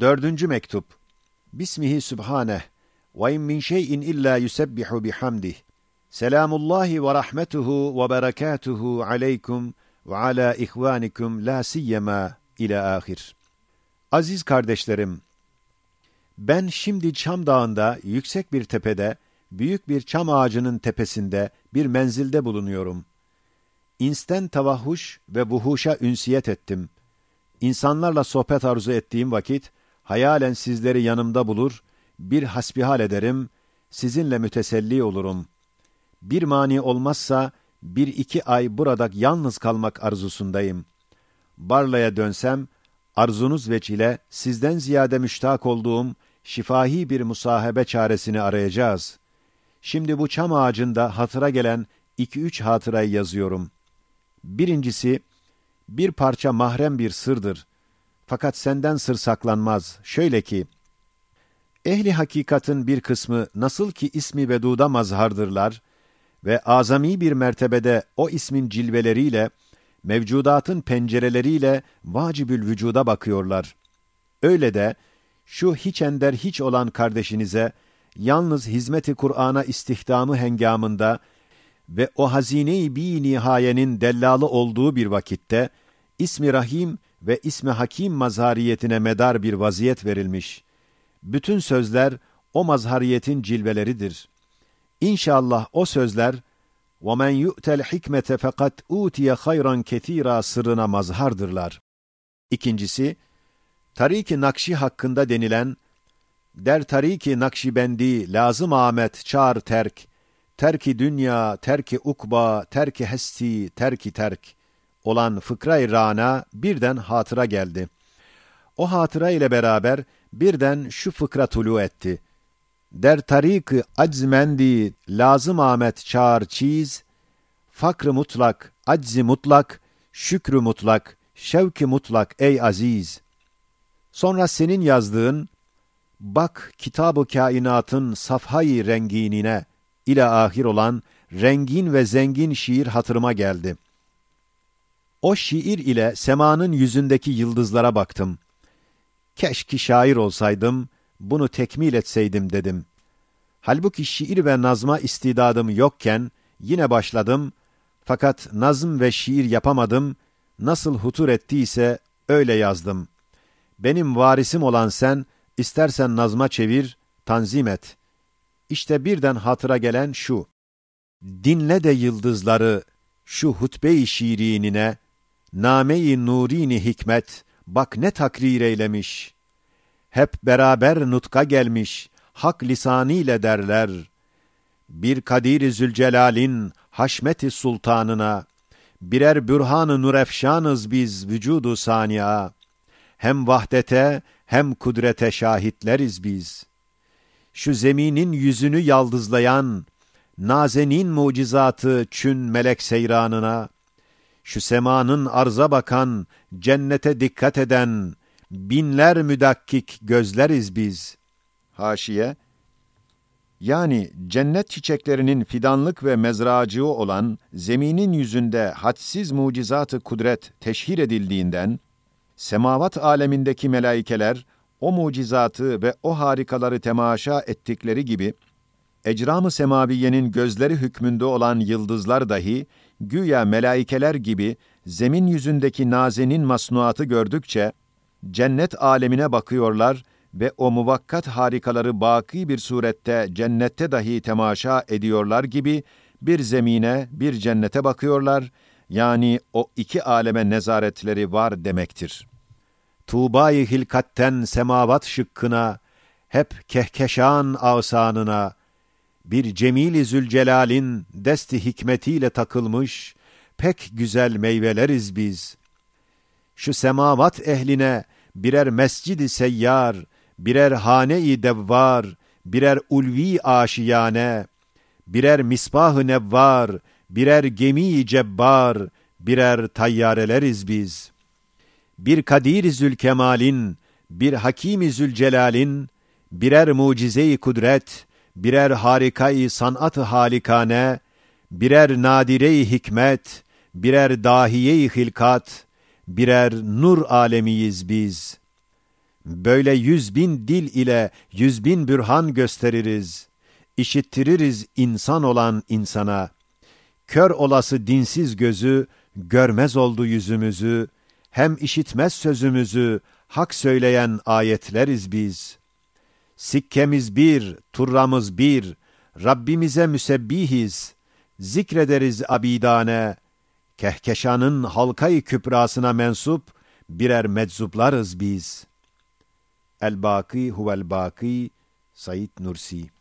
Dördüncü mektup. Bismihi Sübhaneh. Ve in min şeyin illa yusebbihu bihamdih. Selamullahi ve rahmetuhu ve berekatuhu aleykum ve ala ihvanikum la siyyema ila ahir. Aziz kardeşlerim, ben şimdi Çam Dağı'nda yüksek bir tepede, büyük bir çam ağacının tepesinde bir menzilde bulunuyorum. İnsten tavahuş ve buhuşa ünsiyet ettim. İnsanlarla sohbet arzu ettiğim vakit, hayalen sizleri yanımda bulur, bir hasbihal ederim, sizinle müteselli olurum. Bir mani olmazsa, bir iki ay burada yalnız kalmak arzusundayım. Barla'ya dönsem, arzunuz veçile sizden ziyade müştak olduğum şifahi bir musahebe çaresini arayacağız. Şimdi bu çam ağacında hatıra gelen iki üç hatırayı yazıyorum. Birincisi, bir parça mahrem bir sırdır. Fakat senden sır saklanmaz. Şöyle ki, ehli hakikatın bir kısmı nasıl ki ismi veduda mazhardırlar ve azami bir mertebede o ismin cilveleriyle, mevcudatın pencereleriyle vacibül vücuda bakıyorlar. Öyle de, şu hiç ender hiç olan kardeşinize, yalnız hizmeti Kur'an'a istihdamı hengamında ve o hazine-i bi nihayenin dellalı olduğu bir vakitte, ismi Rahim ve ismi Hakim mazhariyetine medar bir vaziyet verilmiş. Bütün sözler o mazhariyetin cilveleridir. İnşallah o sözler وَمَنْ يُؤْتَ الْحِكْمَةَ فَقَدْ اُوْتِيَ خَيْرًا كَثِيرًا sırrına mazhardırlar. İkincisi, Tariki Nakşi hakkında denilen, der tariki Nakşibendi lazım Ahmet çağır terk, terki dünya, terki ukba, terki hesti, terki terk olan fıkra-i rana birden hatıra geldi. O hatıra ile beraber birden şu fıkra tulu etti. Der tarik aczmendi lazım Ahmet çağır çiz, fakrı mutlak, aczi mutlak, şükrü mutlak, şevki mutlak ey aziz. Sonra senin yazdığın, bak kitab-ı kainatın safhayı renginine, ile ahir olan rengin ve zengin şiir hatırıma geldi. O şiir ile semanın yüzündeki yıldızlara baktım. Keşke şair olsaydım, bunu tekmil etseydim dedim. Halbuki şiir ve nazma istidadım yokken yine başladım fakat nazım ve şiir yapamadım, nasıl hutur ettiyse öyle yazdım. Benim varisim olan sen, istersen nazma çevir, tanzim et. İşte birden hatıra gelen şu. Dinle de yıldızları, şu hutbe-i şiirinine, name-i nurini hikmet, bak ne takrir eylemiş. Hep beraber nutka gelmiş, hak lisaniyle derler. Bir Kadir-i Zülcelal'in haşmeti sultanına, birer bürhan-ı nurefşanız biz vücudu saniya. Hem vahdete hem kudrete şahitleriz biz. Şu zeminin yüzünü yaldızlayan, nazenin mucizatı çün melek seyranına, şu semanın arza bakan, cennete dikkat eden, binler müdakkik gözleriz biz. Haşiye, yani cennet çiçeklerinin fidanlık ve mezracığı olan zeminin yüzünde hadsiz mucizatı kudret teşhir edildiğinden, semavat alemindeki melaikeler o mucizatı ve o harikaları temaşa ettikleri gibi, ecram-ı semaviyenin gözleri hükmünde olan yıldızlar dahi, güya melaikeler gibi zemin yüzündeki nazenin masnuatı gördükçe, cennet alemine bakıyorlar ve o muvakkat harikaları baki bir surette cennette dahi temaşa ediyorlar gibi bir zemine, bir cennete bakıyorlar, yani o iki aleme nezaretleri var demektir. Tuğba-i hilkatten semavat şıkkına, hep kehkeşan avsanına, bir cemil-i zülcelalin desti hikmetiyle takılmış, pek güzel meyveleriz biz. Şu semavat ehline birer mescidi seyyar, birer hane-i devvar, birer ulvi aşiyane, birer misbah-ı nevvar, birer gemi-i cebbar, birer tayyareleriz biz. Bir Kadir-i Zülkemal'in, bir Hakim-i Zülcelal'in, birer mucize-i kudret, birer harikayı sanat-ı halikane, birer nadire-i hikmet, birer dahiye-i hilkat, birer nur alemiyiz biz. Böyle yüz bin dil ile yüz bin bürhan gösteririz. İşittiririz insan olan insana. Kör olası dinsiz gözü, görmez oldu yüzümüzü. Hem işitmez sözümüzü, hak söyleyen ayetleriz biz. Sikkemiz bir, turramız bir, Rabbimize müsebbihiz. Zikrederiz abidane, kehkeşanın halkayı kübrasına mensup, birer meczuplarız biz. El-Baki huvel-Baki Said Nursi